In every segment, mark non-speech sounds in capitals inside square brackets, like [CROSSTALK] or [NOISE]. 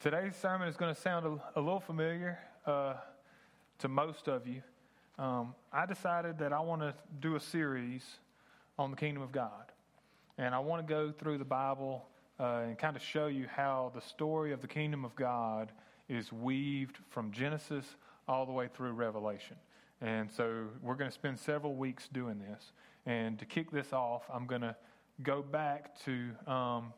Today's sermon is going to sound a, a little familiar uh, to most of you. Um, I decided that I want to do a series on the kingdom of God. And I want to go through the Bible uh, and kind of show you how the story of the kingdom of God is weaved from Genesis all the way through Revelation. And so we're going to spend several weeks doing this. And to kick this off, I'm going to go back to um,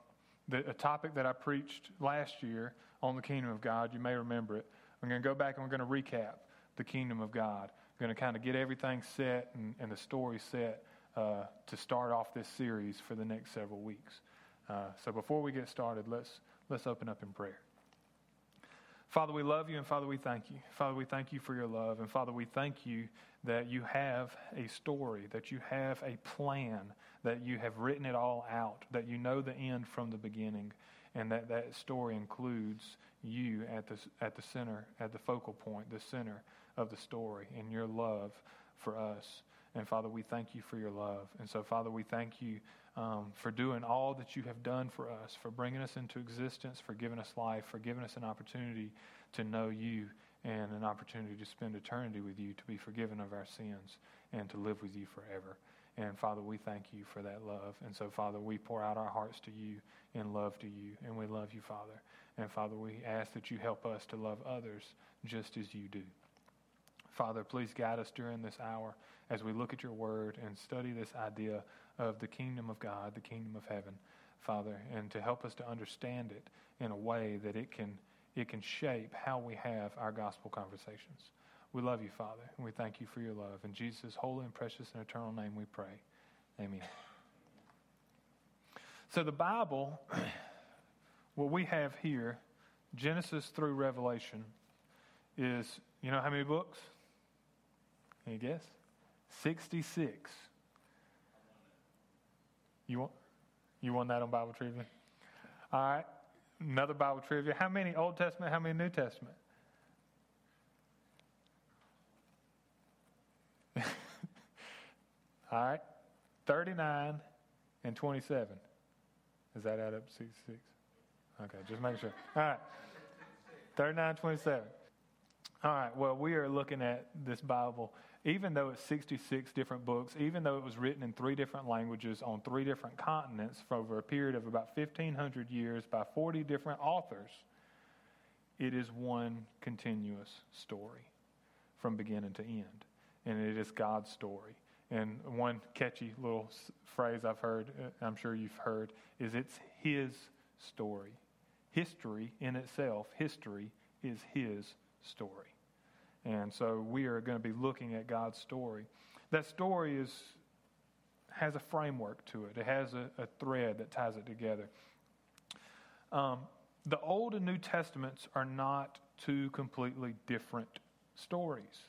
the, a topic that I preached last year on the kingdom of God. You may remember it. I'm going to go back and we're going to recap the kingdom of God. I'm going to kind of get everything set and, and the story set uh, to start off this series for the next several weeks. Uh, so before we get started, let's, let's open up in prayer. Father, we love you, and Father, we thank you. Father, we thank you for your love, and Father, we thank you that you have a story, that you have a plan, that you have written it all out, that you know the end from the beginning and that that story includes you at the, at the center, at the focal point, the center of the story, and your love for us. And Father, we thank you for your love. And so, Father, we thank you um, for doing all that you have done for us, for bringing us into existence, for giving us life, for giving us an opportunity to know you and an opportunity to spend eternity with you, to be forgiven of our sins, and to live with you forever. And Father, we thank you for that love. And so, Father, we pour out our hearts to you in love to you. And we love you, Father. And Father, we ask that you help us to love others just as you do. Father, please guide us during this hour as we look at your word and study this idea of the kingdom of God, the kingdom of heaven, Father, and to help us to understand it in a way that it can, it can shape how we have our gospel conversations. We love you, Father, and we thank you for your love. In Jesus' holy and precious and eternal name we pray. Amen. So, the Bible, [CLEARS THROAT] what we have here, Genesis through Revelation, is you know how many books? Can you guess? 66. You want, you want that on Bible trivia? All right. Another Bible trivia. How many Old Testament, how many New Testament? All right. 39 and 27. Does that add up to 66? Okay, just make sure. All right. 39, 27. All right, well, we are looking at this Bible, even though it's 66 different books, even though it was written in three different languages on three different continents for over a period of about 1,500 years by 40 different authors, it is one continuous story from beginning to end. And it is God's story. And one catchy little phrase I've heard, uh, I'm sure you've heard, is it's His story. History in itself, history is His story. And so we are going to be looking at God's story. That story is, has a framework to it, it has a, a thread that ties it together. Um, the Old and New Testaments are not two completely different stories.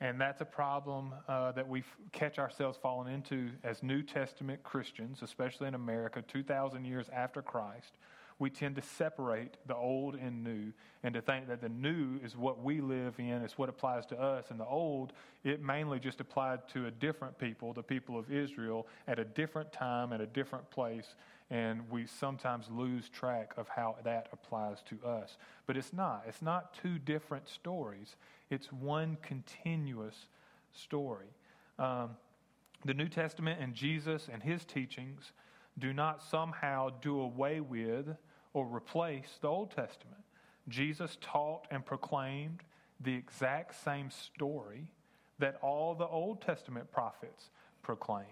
And that's a problem uh, that we catch ourselves falling into as New Testament Christians, especially in America, 2,000 years after Christ. We tend to separate the old and new and to think that the new is what we live in, it's what applies to us. And the old, it mainly just applied to a different people, the people of Israel, at a different time, at a different place and we sometimes lose track of how that applies to us. But it's not. It's not two different stories, it's one continuous story. Um, the New Testament and Jesus and his teachings do not somehow do away with or replace the Old Testament. Jesus taught and proclaimed the exact same story that all the Old Testament prophets proclaim.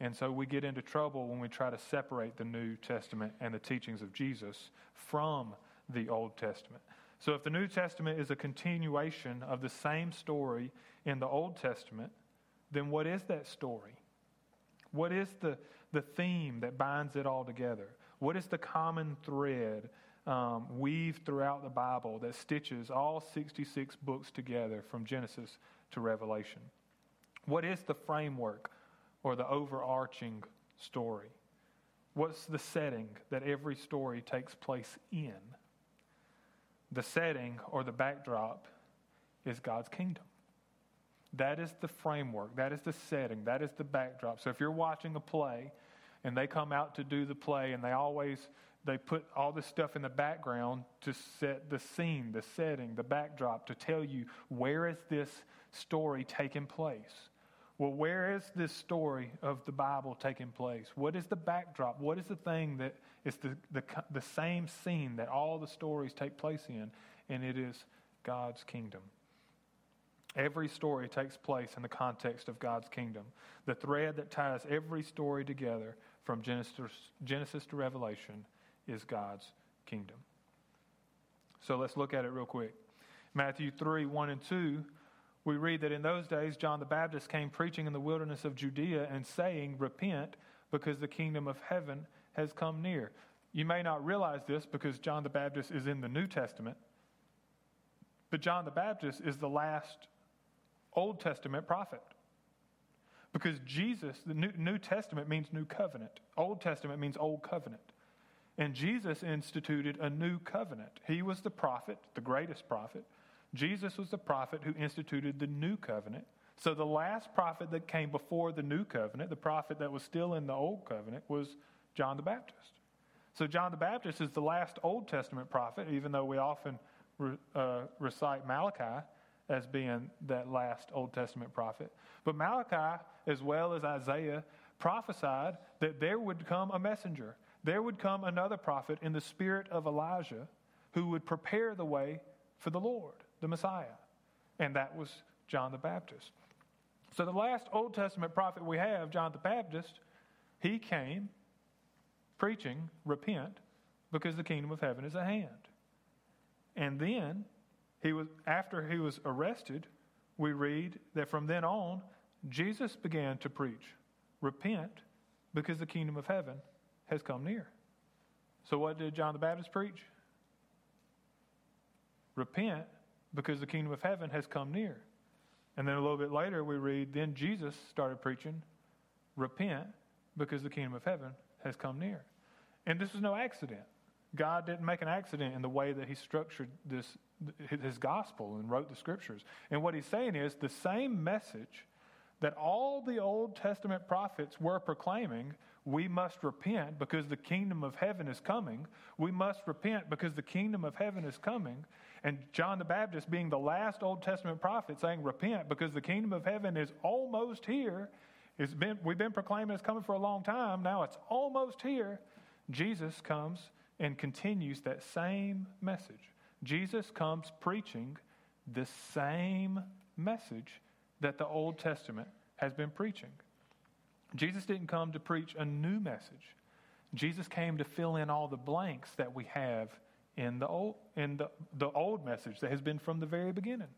And so we get into trouble when we try to separate the New Testament and the teachings of Jesus from the Old Testament. So if the New Testament is a continuation of the same story in the Old Testament, then what is that story? What is the, the theme that binds it all together? What is the common thread um, weaved throughout the Bible that stitches all 66 books together from Genesis to Revelation? What is the framework or the overarching story? What's the setting that every story takes place in? The setting or the backdrop is God's kingdom. That is the framework, that is the setting, that is the backdrop. So if you're watching a play and they come out to do the play and they always they put all this stuff in the background to set the scene, the setting, the backdrop, to tell you where is this story taking place. Well, where is this story of the Bible taking place? What is the backdrop? What is the thing that is the, the, the same scene that all the stories take place in? And it is God's kingdom. Every story takes place in the context of God's kingdom. The thread that ties every story together from Genesis, Genesis to Revelation is God's kingdom. So let's look at it real quick. Matthew 3 1 and 2, we read that in those days John the Baptist came preaching in the wilderness of Judea and saying, Repent, because the kingdom of heaven has come near. You may not realize this because John the Baptist is in the New Testament, but John the Baptist is the last Old Testament prophet. Because Jesus, the New, New Testament means New Covenant, Old Testament means Old Covenant. And Jesus instituted a new covenant. He was the prophet, the greatest prophet. Jesus was the prophet who instituted the new covenant. So the last prophet that came before the new covenant, the prophet that was still in the old covenant, was John the Baptist. So John the Baptist is the last Old Testament prophet, even though we often re, uh, recite Malachi as being that last Old Testament prophet. But Malachi, as well as Isaiah, prophesied that there would come a messenger there would come another prophet in the spirit of Elijah who would prepare the way for the Lord, the Messiah. And that was John the Baptist. So, the last Old Testament prophet we have, John the Baptist, he came preaching, repent, because the kingdom of heaven is at hand. And then, he was, after he was arrested, we read that from then on, Jesus began to preach, repent, because the kingdom of heaven has come near. So, what did John the Baptist preach? Repent because the kingdom of heaven has come near. And then a little bit later, we read, Then Jesus started preaching, Repent because the kingdom of heaven has come near. And this was no accident. God didn't make an accident in the way that he structured this his gospel and wrote the scriptures. And what he's saying is the same message that all the Old Testament prophets were proclaiming we must repent because the kingdom of heaven is coming. We must repent because the kingdom of heaven is coming. And John the Baptist, being the last Old Testament prophet, saying, Repent because the kingdom of heaven is almost here. It's been, we've been proclaiming it's coming for a long time. Now it's almost here. Jesus comes and continues that same message. Jesus comes preaching the same message that the Old Testament has been preaching. Jesus didn't come to preach a new message. Jesus came to fill in all the blanks that we have in the old, in the, the old message that has been from the very beginning.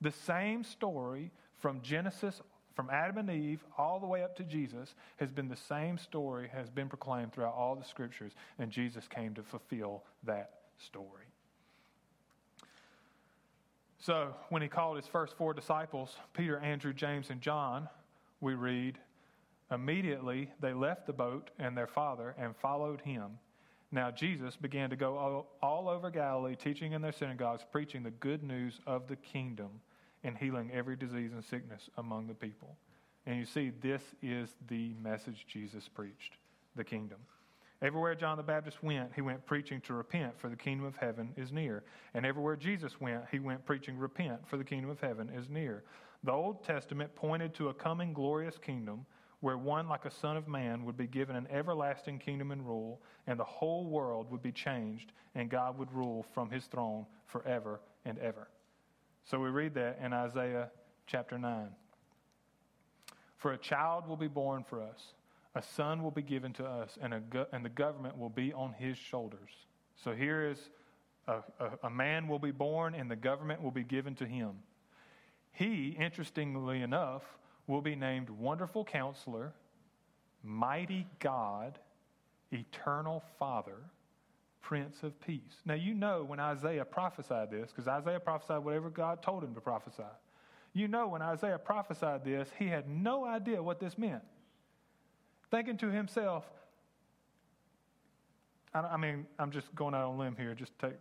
The same story from Genesis, from Adam and Eve, all the way up to Jesus, has been the same story, has been proclaimed throughout all the scriptures, and Jesus came to fulfill that story. So, when he called his first four disciples, Peter, Andrew, James, and John, we read, Immediately they left the boat and their father and followed him. Now Jesus began to go all over Galilee, teaching in their synagogues, preaching the good news of the kingdom, and healing every disease and sickness among the people. And you see, this is the message Jesus preached the kingdom. Everywhere John the Baptist went, he went preaching to repent, for the kingdom of heaven is near. And everywhere Jesus went, he went preaching, repent, for the kingdom of heaven is near. The Old Testament pointed to a coming glorious kingdom where one like a son of man would be given an everlasting kingdom and rule, and the whole world would be changed, and God would rule from his throne forever and ever. So we read that in Isaiah chapter 9. For a child will be born for us, a son will be given to us, and, go- and the government will be on his shoulders. So here is a, a, a man will be born, and the government will be given to him. He, interestingly enough, will be named Wonderful Counselor, Mighty God, Eternal Father, Prince of Peace. Now, you know when Isaiah prophesied this, because Isaiah prophesied whatever God told him to prophesy. You know when Isaiah prophesied this, he had no idea what this meant. Thinking to himself, I mean, I'm just going out on a limb here, just take,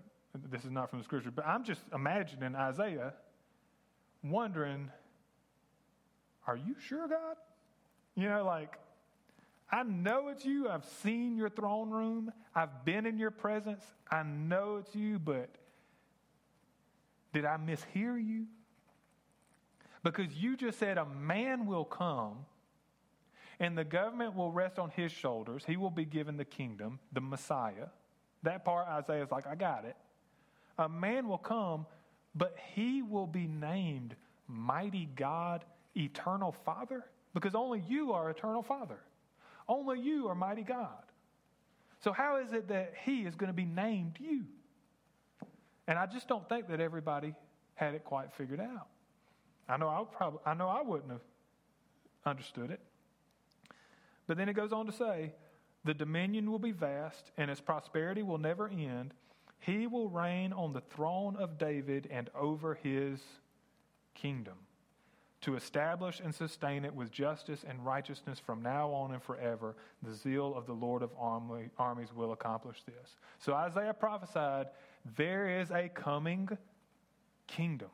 this is not from the scripture, but I'm just imagining Isaiah wondering, are you sure, God? You know, like, I know it's you. I've seen your throne room. I've been in your presence. I know it's you, but did I mishear you? Because you just said a man will come and the government will rest on his shoulders. He will be given the kingdom, the Messiah. That part Isaiah's like, I got it. A man will come, but he will be named Mighty God, Eternal Father, because only you are Eternal Father. Only you are Mighty God. So, how is it that he is going to be named you? And I just don't think that everybody had it quite figured out. I know I probably I know I wouldn't have understood it. But then it goes on to say, the dominion will be vast and its prosperity will never end. He will reign on the throne of David and over his kingdom to establish and sustain it with justice and righteousness from now on and forever. The zeal of the Lord of armies will accomplish this. So Isaiah prophesied there is a coming kingdom,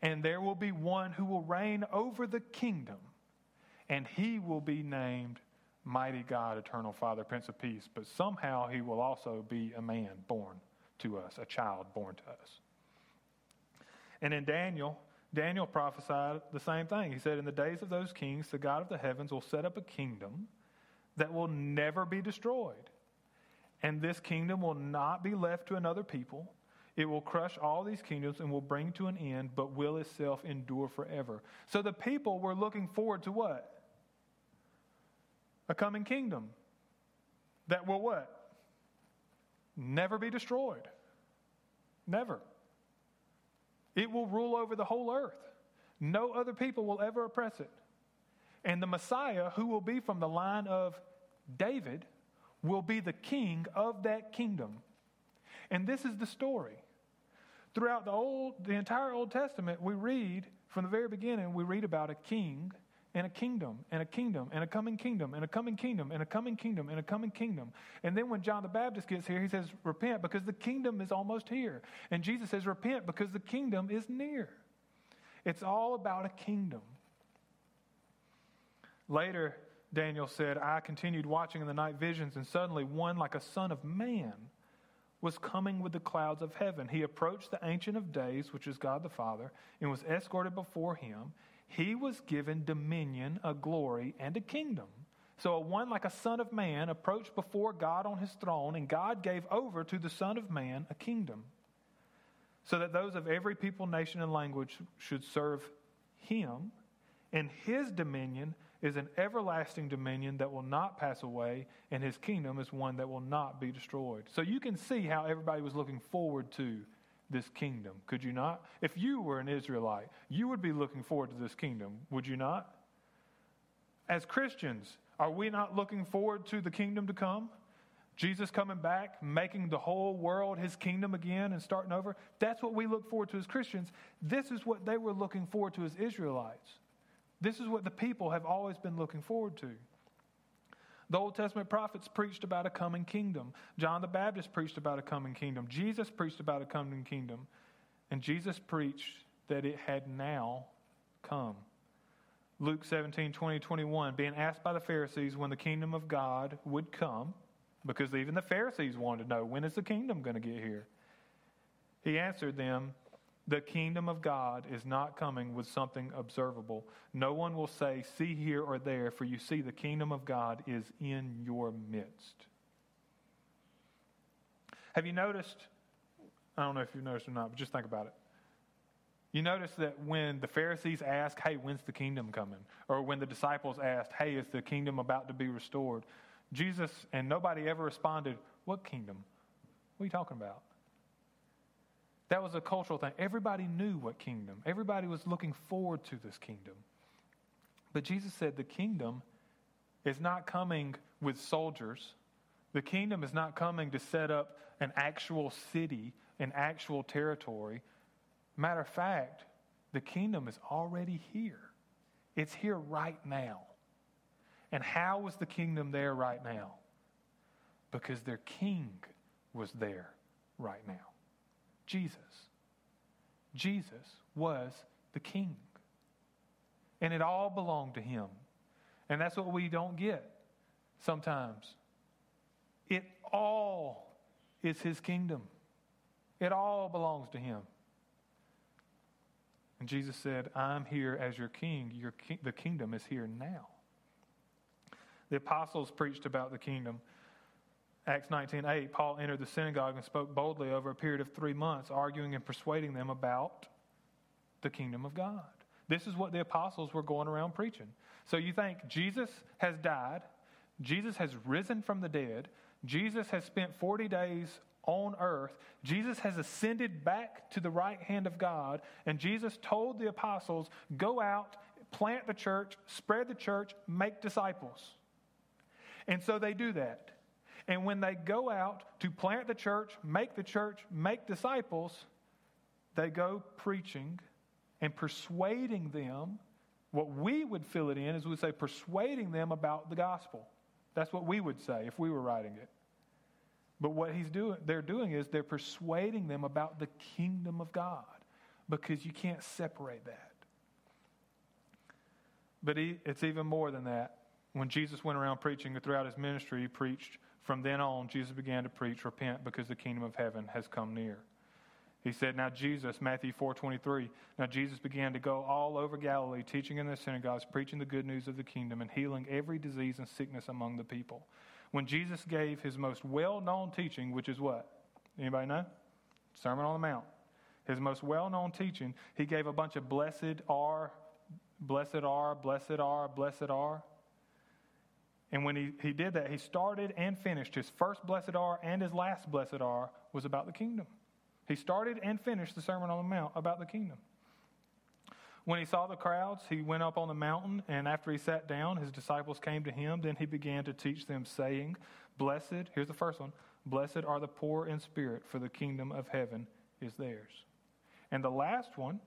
and there will be one who will reign over the kingdom, and he will be named Mighty God, Eternal Father, Prince of Peace. But somehow he will also be a man born to us, a child born to us. And in Daniel, Daniel prophesied the same thing. He said, In the days of those kings, the God of the heavens will set up a kingdom that will never be destroyed. And this kingdom will not be left to another people. It will crush all these kingdoms and will bring to an end, but will itself endure forever. So the people were looking forward to what? A coming kingdom that will what? Never be destroyed. Never. It will rule over the whole earth. No other people will ever oppress it. And the Messiah, who will be from the line of David, will be the king of that kingdom. And this is the story. Throughout the old the entire Old Testament, we read from the very beginning, we read about a king and a kingdom and a kingdom and a coming kingdom and a coming kingdom and a coming kingdom and a coming kingdom. And then when John the Baptist gets here, he says, Repent because the kingdom is almost here. And Jesus says, Repent because the kingdom is near. It's all about a kingdom. Later, Daniel said, I continued watching in the night visions, and suddenly one like a son of man was coming with the clouds of heaven. He approached the Ancient of Days, which is God the Father, and was escorted before him he was given dominion, a glory, and a kingdom. So, a one like a son of man approached before God on his throne, and God gave over to the Son of Man a kingdom, so that those of every people, nation, and language should serve him. And his dominion is an everlasting dominion that will not pass away, and his kingdom is one that will not be destroyed. So, you can see how everybody was looking forward to this kingdom, could you not? If you were an Israelite, you would be looking forward to this kingdom, would you not? As Christians, are we not looking forward to the kingdom to come? Jesus coming back, making the whole world his kingdom again and starting over. That's what we look forward to as Christians. This is what they were looking forward to as Israelites. This is what the people have always been looking forward to. The Old Testament prophets preached about a coming kingdom. John the Baptist preached about a coming kingdom. Jesus preached about a coming kingdom. And Jesus preached that it had now come. Luke 17, 20, 21, being asked by the Pharisees when the kingdom of God would come, because even the Pharisees wanted to know when is the kingdom going to get here? He answered them, the kingdom of God is not coming with something observable. No one will say, See here or there, for you see the kingdom of God is in your midst. Have you noticed? I don't know if you've noticed or not, but just think about it. You notice that when the Pharisees asked, Hey, when's the kingdom coming? Or when the disciples asked, Hey, is the kingdom about to be restored? Jesus and nobody ever responded, What kingdom? What are you talking about? That was a cultural thing. Everybody knew what kingdom. Everybody was looking forward to this kingdom. But Jesus said the kingdom is not coming with soldiers. The kingdom is not coming to set up an actual city, an actual territory. Matter of fact, the kingdom is already here. It's here right now. And how was the kingdom there right now? Because their king was there right now. Jesus. Jesus was the king. And it all belonged to him. And that's what we don't get. sometimes. It all is his kingdom, it all belongs to him. And Jesus said, I'm here as your king. Your ki- the kingdom is here now. The apostles preached about the kingdom. Acts 19:8, Paul entered the synagogue and spoke boldly over a period of 3 months, arguing and persuading them about the kingdom of God. This is what the apostles were going around preaching. So you think Jesus has died, Jesus has risen from the dead, Jesus has spent 40 days on earth. Jesus has ascended back to the right hand of God, and Jesus told the apostles, Go out, plant the church, spread the church, make disciples. And so they do that. And when they go out to plant the church, make the church, make disciples, they go preaching and persuading them. What we would fill it in is we say persuading them about the gospel. That's what we would say if we were writing it. But what he's doing, they're doing is they're persuading them about the kingdom of God because you can't separate that. But he, it's even more than that. When Jesus went around preaching throughout his ministry, he preached from then on, Jesus began to preach, repent because the kingdom of heaven has come near. He said, Now Jesus, Matthew 4.23, now Jesus began to go all over Galilee, teaching in the synagogues, preaching the good news of the kingdom, and healing every disease and sickness among the people when Jesus gave his most well known teaching, which is what? Anybody know? Sermon on the Mount. His most well known teaching, he gave a bunch of blessed are, blessed are, blessed are, blessed are. And when he, he did that, he started and finished. His first blessed are and his last blessed are was about the kingdom. He started and finished the Sermon on the Mount about the kingdom. When he saw the crowds, he went up on the mountain, and after he sat down, his disciples came to him. Then he began to teach them, saying, Blessed, here's the first one Blessed are the poor in spirit, for the kingdom of heaven is theirs. And the last one,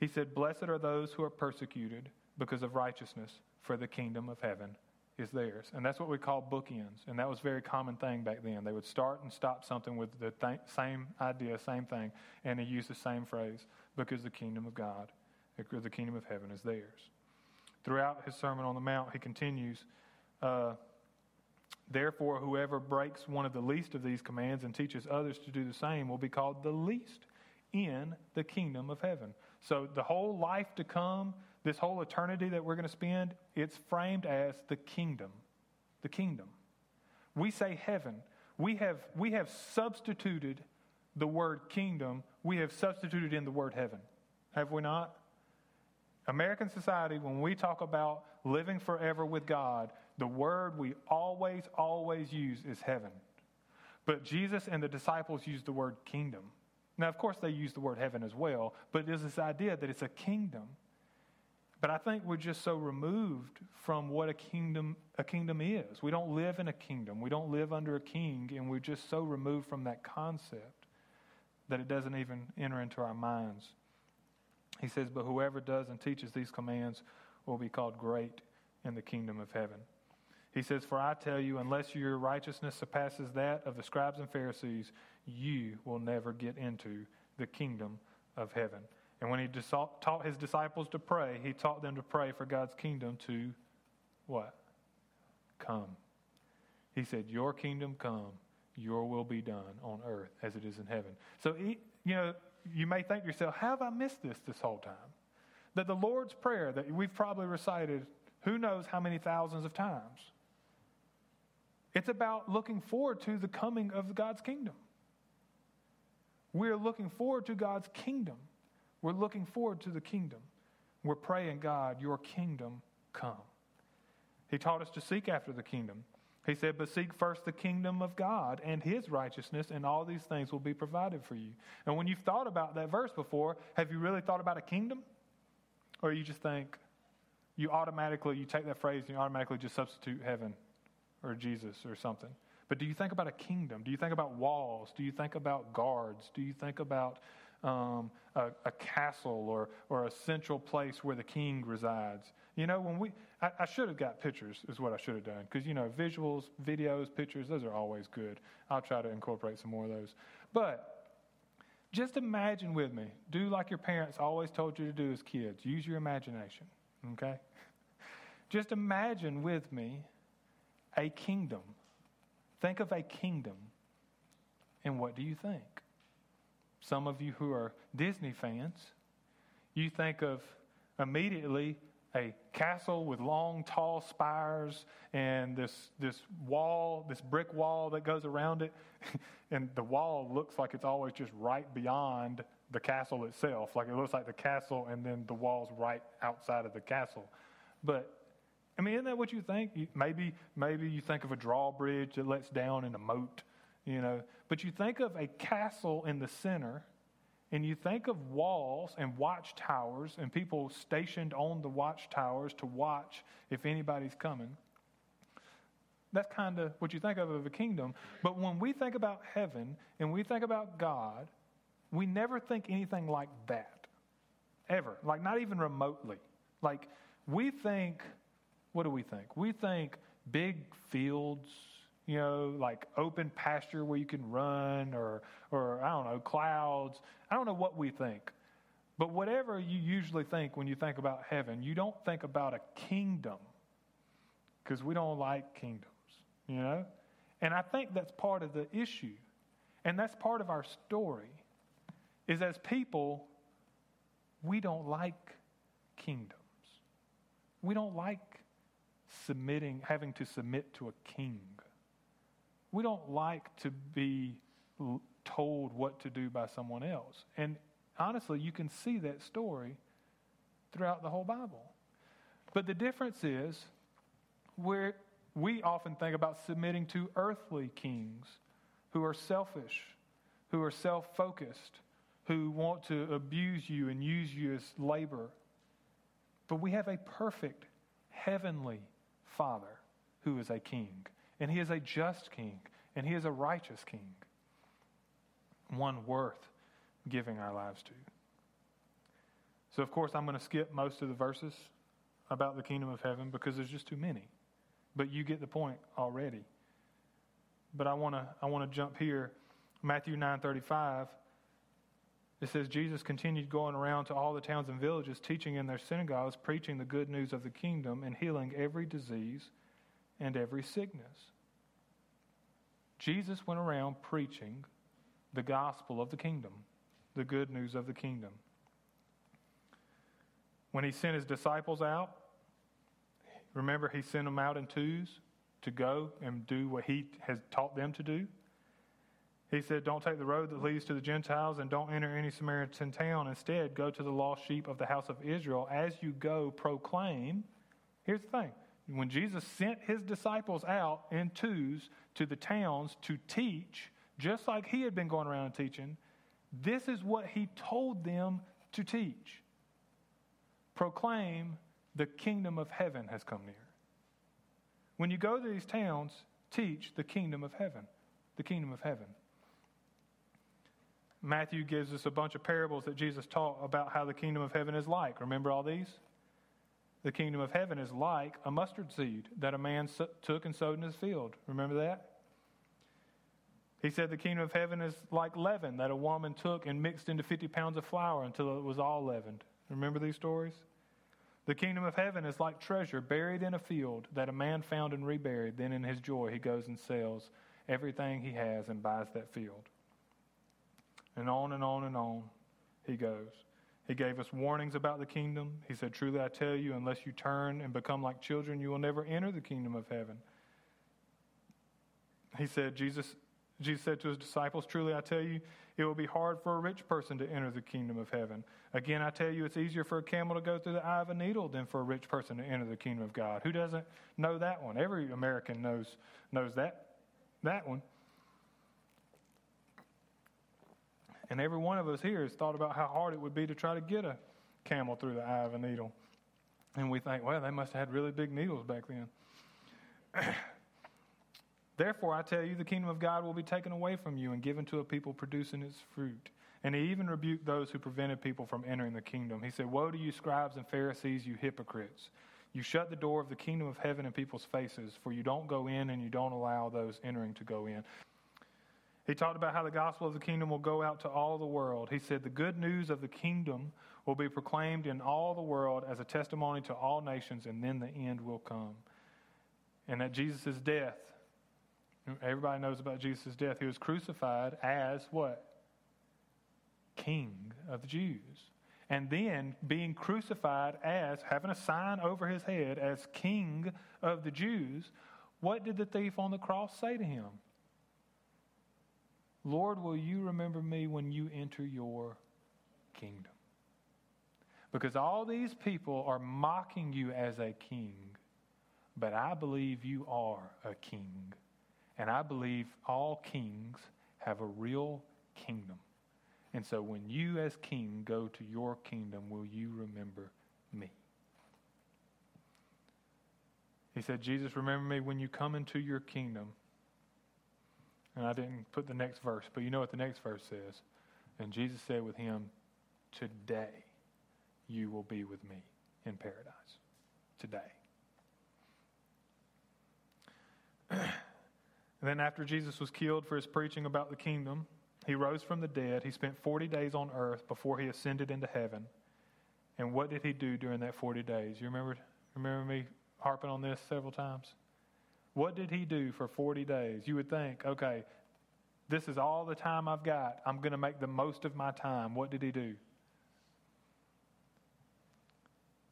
he said, Blessed are those who are persecuted because of righteousness, for the kingdom of heaven is theirs. And that's what we call bookends. And that was a very common thing back then. They would start and stop something with the th- same idea, same thing, and they use the same phrase because the kingdom of God the kingdom of heaven is theirs. Throughout his Sermon on the Mount, he continues, uh, Therefore, whoever breaks one of the least of these commands and teaches others to do the same will be called the least in the kingdom of heaven. So, the whole life to come, this whole eternity that we're going to spend, it's framed as the kingdom. The kingdom. We say heaven. We have, we have substituted the word kingdom, we have substituted in the word heaven. Have we not? American society, when we talk about living forever with God, the word we always, always use is heaven. But Jesus and the disciples use the word kingdom. Now, of course, they use the word heaven as well, but there's this idea that it's a kingdom. But I think we're just so removed from what a kingdom a kingdom is. We don't live in a kingdom. We don't live under a king, and we're just so removed from that concept that it doesn't even enter into our minds. He says, But whoever does and teaches these commands will be called great in the kingdom of heaven. He says, For I tell you, unless your righteousness surpasses that of the scribes and Pharisees, you will never get into the kingdom of heaven. And when he taught his disciples to pray, he taught them to pray for God's kingdom to what? Come. He said, Your kingdom come, your will be done on earth as it is in heaven. So, you know, you may think to yourself, how have I missed this this whole time? That the Lord's Prayer that we've probably recited who knows how many thousands of times, it's about looking forward to the coming of God's kingdom. We're looking forward to God's kingdom. We're looking forward to the kingdom. We're praying, God, your kingdom come. He taught us to seek after the kingdom. He said, But seek first the kingdom of God and his righteousness, and all these things will be provided for you. And when you've thought about that verse before, have you really thought about a kingdom? Or you just think, you automatically, you take that phrase and you automatically just substitute heaven or Jesus or something. But do you think about a kingdom? Do you think about walls? Do you think about guards? Do you think about um, a, a, castle or, or a central place where the king resides? You know, when we, I, I should have got pictures, is what I should have done. Because, you know, visuals, videos, pictures, those are always good. I'll try to incorporate some more of those. But just imagine with me, do like your parents always told you to do as kids use your imagination, okay? [LAUGHS] Just imagine with me a kingdom. Think of a kingdom. And what do you think? Some of you who are Disney fans, you think of immediately a castle with long, tall spires and this, this wall, this brick wall that goes around it. [LAUGHS] and the wall looks like it's always just right beyond the castle itself. Like it looks like the castle and then the wall's right outside of the castle. But I mean, isn't that what you think? Maybe, maybe you think of a drawbridge that lets down in a moat, you know. But you think of a castle in the center and you think of walls and watchtowers and people stationed on the watchtowers to watch if anybody's coming. That's kind of what you think of of a kingdom. But when we think about heaven and we think about God, we never think anything like that. Ever. Like, not even remotely. Like, we think, what do we think? We think big fields you know, like open pasture where you can run or, or I don't know, clouds. I don't know what we think. But whatever you usually think when you think about heaven, you don't think about a kingdom because we don't like kingdoms, you know? And I think that's part of the issue. And that's part of our story is as people, we don't like kingdoms. We don't like submitting, having to submit to a king. We don't like to be told what to do by someone else. And honestly, you can see that story throughout the whole Bible. But the difference is where we often think about submitting to earthly kings who are selfish, who are self focused, who want to abuse you and use you as labor. But we have a perfect heavenly Father who is a king. And he is a just king, and he is a righteous king, one worth giving our lives to. So, of course, I'm going to skip most of the verses about the kingdom of heaven because there's just too many. But you get the point already. But I want to I want to jump here. Matthew 9:35 it says Jesus continued going around to all the towns and villages teaching in their synagogues preaching the good news of the kingdom and healing every disease and every sickness. Jesus went around preaching the gospel of the kingdom, the good news of the kingdom. When he sent his disciples out, remember he sent them out in twos to go and do what he has taught them to do. He said, Don't take the road that leads to the Gentiles and don't enter any Samaritan town. Instead, go to the lost sheep of the house of Israel. As you go, proclaim. Here's the thing when Jesus sent his disciples out in twos to the towns to teach, just like he had been going around teaching, this is what he told them to teach proclaim the kingdom of heaven has come near. When you go to these towns, teach the kingdom of heaven. The kingdom of heaven. Matthew gives us a bunch of parables that Jesus taught about how the kingdom of heaven is like. Remember all these? The kingdom of heaven is like a mustard seed that a man took and sowed in his field. Remember that? He said the kingdom of heaven is like leaven that a woman took and mixed into 50 pounds of flour until it was all leavened. Remember these stories? The kingdom of heaven is like treasure buried in a field that a man found and reburied. Then in his joy, he goes and sells everything he has and buys that field. And on and on and on he goes. He gave us warnings about the kingdom. He said, Truly I tell you, unless you turn and become like children, you will never enter the kingdom of heaven. He said, Jesus, Jesus said to his disciples, Truly I tell you, it will be hard for a rich person to enter the kingdom of heaven. Again, I tell you, it's easier for a camel to go through the eye of a needle than for a rich person to enter the kingdom of God. Who doesn't know that one? Every American knows, knows that, that one. And every one of us here has thought about how hard it would be to try to get a camel through the eye of a needle. And we think, well, they must have had really big needles back then. [CLEARS THROAT] Therefore, I tell you, the kingdom of God will be taken away from you and given to a people producing its fruit. And he even rebuked those who prevented people from entering the kingdom. He said, Woe to you, scribes and Pharisees, you hypocrites! You shut the door of the kingdom of heaven in people's faces, for you don't go in and you don't allow those entering to go in. He talked about how the gospel of the kingdom will go out to all the world. He said, The good news of the kingdom will be proclaimed in all the world as a testimony to all nations, and then the end will come. and at Jesus' death, everybody knows about Jesus' death. He was crucified as what? King of the Jews. And then being crucified as, having a sign over his head as King of the Jews, what did the thief on the cross say to him? Lord, will you remember me when you enter your kingdom? Because all these people are mocking you as a king, but I believe you are a king. And I believe all kings have a real kingdom. And so when you, as king, go to your kingdom, will you remember me? He said, Jesus, remember me when you come into your kingdom. And I didn't put the next verse, but you know what the next verse says. And Jesus said with him, Today you will be with me in paradise. Today. and [CLEARS THROAT] then, after Jesus was killed for his preaching about the kingdom, he rose from the dead. He spent 40 days on earth before he ascended into heaven. And what did he do during that 40 days? You remember, remember me harping on this several times? What did he do for 40 days? You would think, okay, this is all the time I've got. I'm going to make the most of my time. What did he do?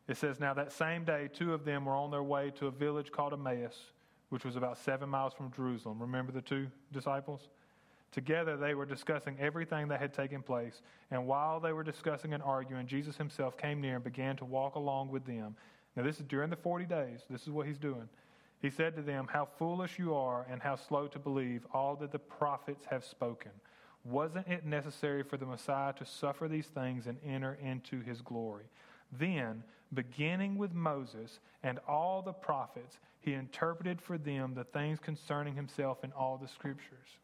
It says, Now that same day, two of them were on their way to a village called Emmaus, which was about seven miles from Jerusalem. Remember the two disciples? Together they were discussing everything that had taken place. And while they were discussing and arguing, Jesus himself came near and began to walk along with them. Now, this is during the 40 days. This is what he's doing. He said to them, How foolish you are, and how slow to believe all that the prophets have spoken. Wasn't it necessary for the Messiah to suffer these things and enter into his glory? Then, beginning with Moses and all the prophets, he interpreted for them the things concerning himself in all the scriptures.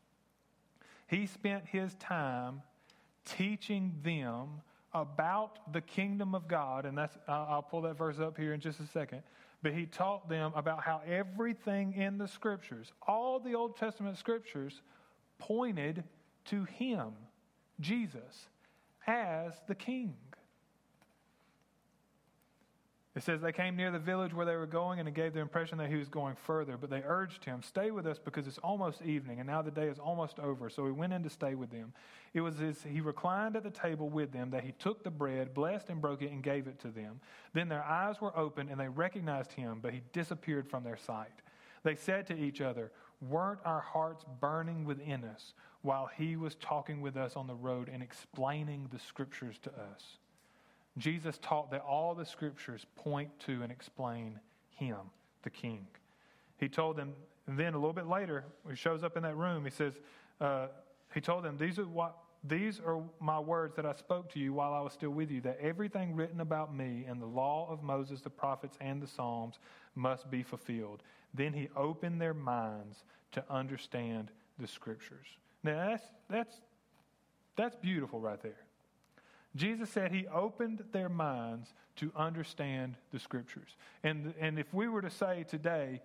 He spent his time teaching them about the kingdom of God, and that's I'll pull that verse up here in just a second but he taught them about how everything in the scriptures, all the Old Testament scriptures, pointed to him, Jesus, as the king. It says they came near the village where they were going, and it gave the impression that he was going further. But they urged him, Stay with us because it's almost evening, and now the day is almost over. So he went in to stay with them. It was as he reclined at the table with them that he took the bread, blessed and broke it, and gave it to them. Then their eyes were opened, and they recognized him, but he disappeared from their sight. They said to each other, Weren't our hearts burning within us while he was talking with us on the road and explaining the scriptures to us? Jesus taught that all the scriptures point to and explain him, the king. He told them, then a little bit later, he shows up in that room, he says, uh, he told them, These are what these are my words that I spoke to you while I was still with you, that everything written about me in the law of Moses, the prophets, and the Psalms must be fulfilled. Then he opened their minds to understand the scriptures. Now that's that's that's beautiful right there. Jesus said he opened their minds to understand the scriptures. And, and if we were to say today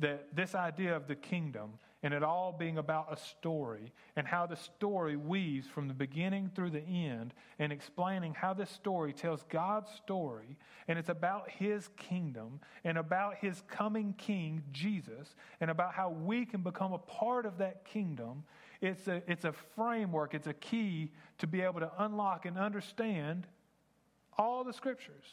that this idea of the kingdom and it all being about a story and how the story weaves from the beginning through the end and explaining how this story tells God's story and it's about his kingdom and about his coming king, Jesus, and about how we can become a part of that kingdom it's a, it's a framework, it's a key to be able to unlock and understand all the scriptures,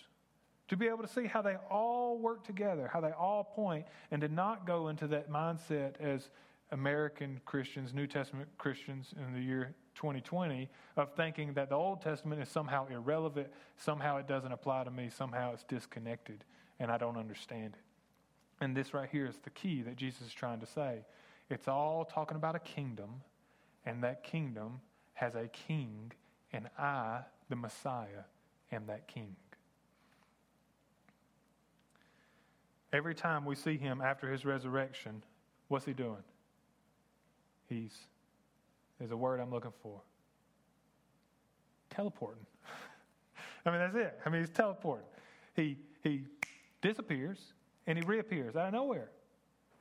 to be able to see how they all work together, how they all point, and to not go into that mindset as American Christians, New Testament Christians in the year 2020 of thinking that the Old Testament is somehow irrelevant, somehow it doesn't apply to me, somehow it's disconnected, and I don't understand it. And this right here is the key that Jesus is trying to say. It's all talking about a kingdom and that kingdom has a king, and I, the Messiah, am that king. Every time we see him after his resurrection, what's he doing? He's, there's a word I'm looking for teleporting. [LAUGHS] I mean, that's it. I mean, he's teleporting. He, he disappears and he reappears out of nowhere.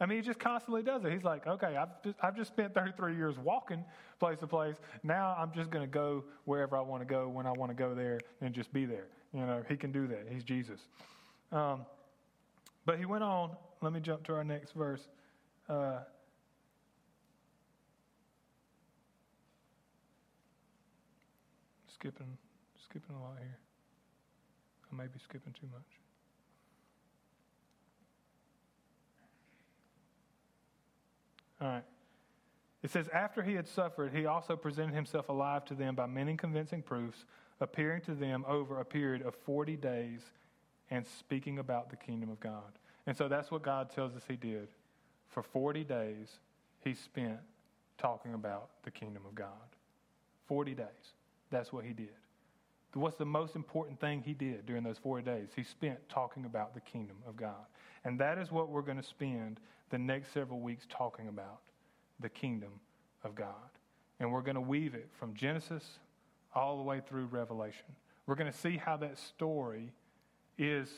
I mean, he just constantly does it. He's like, okay, I've just, I've just spent 33 years walking place to place. Now I'm just going to go wherever I want to go when I want to go there and just be there. You know, he can do that. He's Jesus. Um, but he went on. let me jump to our next verse. Uh, skipping, skipping a lot here. I may be skipping too much. All right. It says, After he had suffered, he also presented himself alive to them by many convincing proofs, appearing to them over a period of 40 days and speaking about the kingdom of God. And so that's what God tells us he did. For 40 days, he spent talking about the kingdom of God. 40 days. That's what he did. What's the most important thing he did during those 40 days? He spent talking about the kingdom of God. And that is what we're going to spend the next several weeks talking about the kingdom of God. And we're going to weave it from Genesis all the way through Revelation. We're going to see how that story is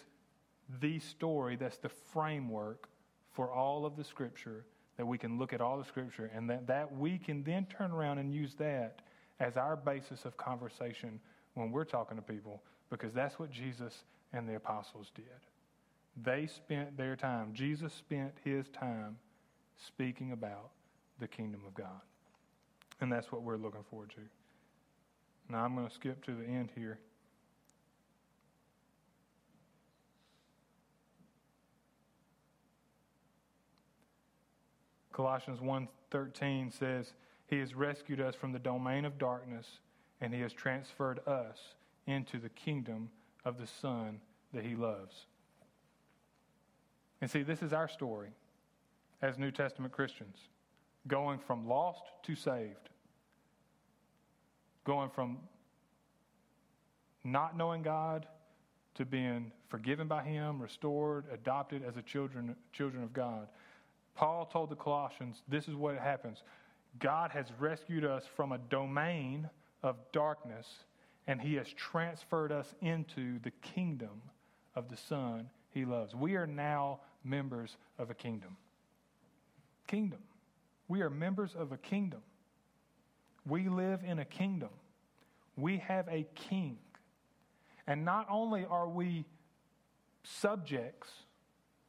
the story that's the framework for all of the scripture that we can look at all the scripture and that, that we can then turn around and use that as our basis of conversation when we're talking to people because that's what Jesus and the apostles did. They spent their time, Jesus spent his time speaking about the kingdom of God. And that's what we're looking forward to. Now I'm going to skip to the end here. Colossians 1:13 says, "He has rescued us from the domain of darkness and he has transferred us into the kingdom of the son that he loves." And see, this is our story as New Testament Christians, going from lost to saved. Going from not knowing God to being forgiven by him, restored, adopted as a children children of God. Paul told the Colossians, this is what happens. God has rescued us from a domain of darkness, and he has transferred us into the kingdom of the Son he loves. We are now members of a kingdom. Kingdom. We are members of a kingdom. We live in a kingdom. We have a king. And not only are we subjects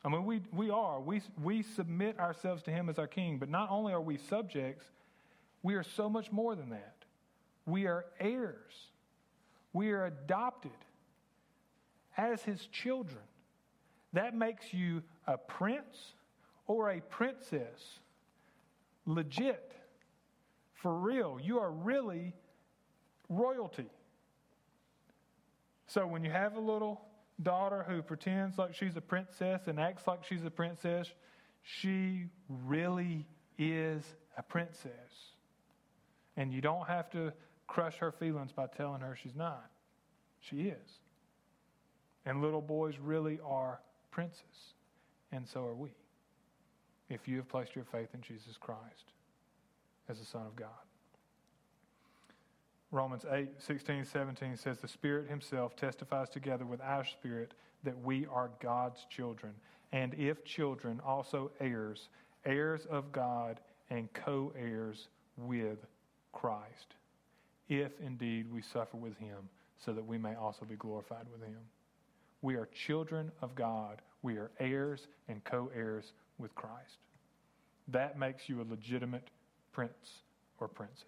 I mean, we, we are. We, we submit ourselves to him as our king, but not only are we subjects, we are so much more than that. We are heirs. We are adopted as his children. That makes you a prince or a princess. Legit. For real. You are really royalty. So when you have a little daughter who pretends like she's a princess and acts like she's a princess, she really is a princess. And you don't have to crush her feelings by telling her she's not. She is. And little boys really are princes, and so are we, if you have placed your faith in Jesus Christ as the Son of God. Romans 8, 16, 17 says, The Spirit Himself testifies together with our spirit that we are God's children. And if children, also heirs, heirs of God and co heirs with Christ. If indeed we suffer with Him, so that we may also be glorified with Him. We are children of God. We are heirs and co heirs with Christ. That makes you a legitimate prince or princess.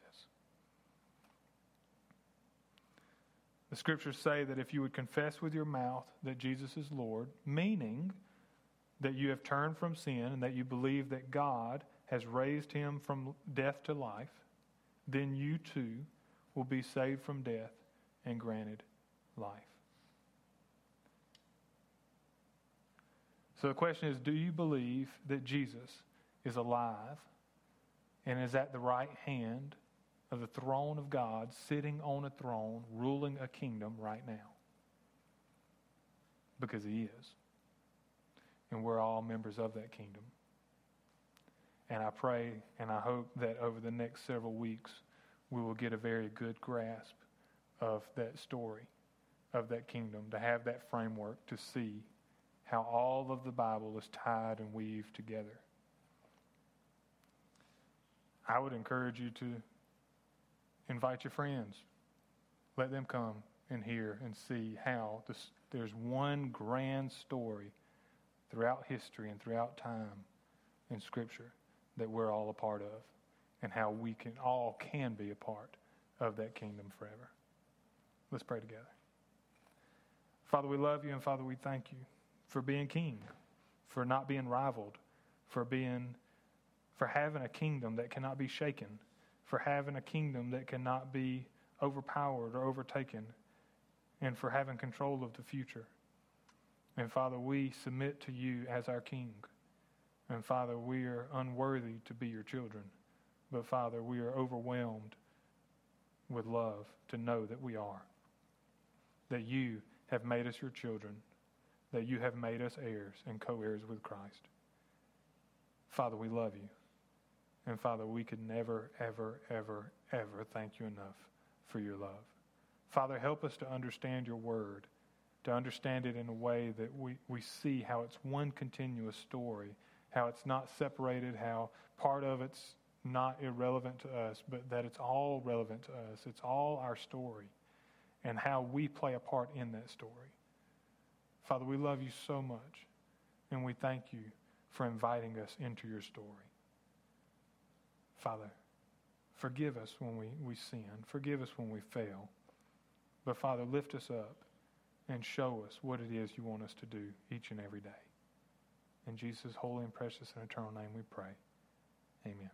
The scriptures say that if you would confess with your mouth that Jesus is Lord, meaning that you have turned from sin and that you believe that God has raised him from death to life, then you too will be saved from death and granted life. So the question is do you believe that Jesus is alive and is at the right hand of the throne of God, sitting on a throne, ruling a kingdom right now. Because he is. And we're all members of that kingdom. And I pray and I hope that over the next several weeks, we will get a very good grasp of that story, of that kingdom, to have that framework to see how all of the Bible is tied and weaved together. I would encourage you to Invite your friends. Let them come and hear and see how this, there's one grand story throughout history and throughout time in Scripture that we're all a part of and how we can all can be a part of that kingdom forever. Let's pray together. Father, we love you and Father, we thank you for being king, for not being rivaled, for being for having a kingdom that cannot be shaken, for having a kingdom that cannot be overpowered or overtaken, and for having control of the future. And Father, we submit to you as our King. And Father, we are unworthy to be your children. But Father, we are overwhelmed with love to know that we are. That you have made us your children. That you have made us heirs and co heirs with Christ. Father, we love you. And Father, we could never, ever, ever, ever thank you enough for your love. Father, help us to understand your word, to understand it in a way that we, we see how it's one continuous story, how it's not separated, how part of it's not irrelevant to us, but that it's all relevant to us. It's all our story and how we play a part in that story. Father, we love you so much, and we thank you for inviting us into your story. Father, forgive us when we, we sin. Forgive us when we fail. But Father, lift us up and show us what it is you want us to do each and every day. In Jesus' holy and precious and eternal name we pray. Amen.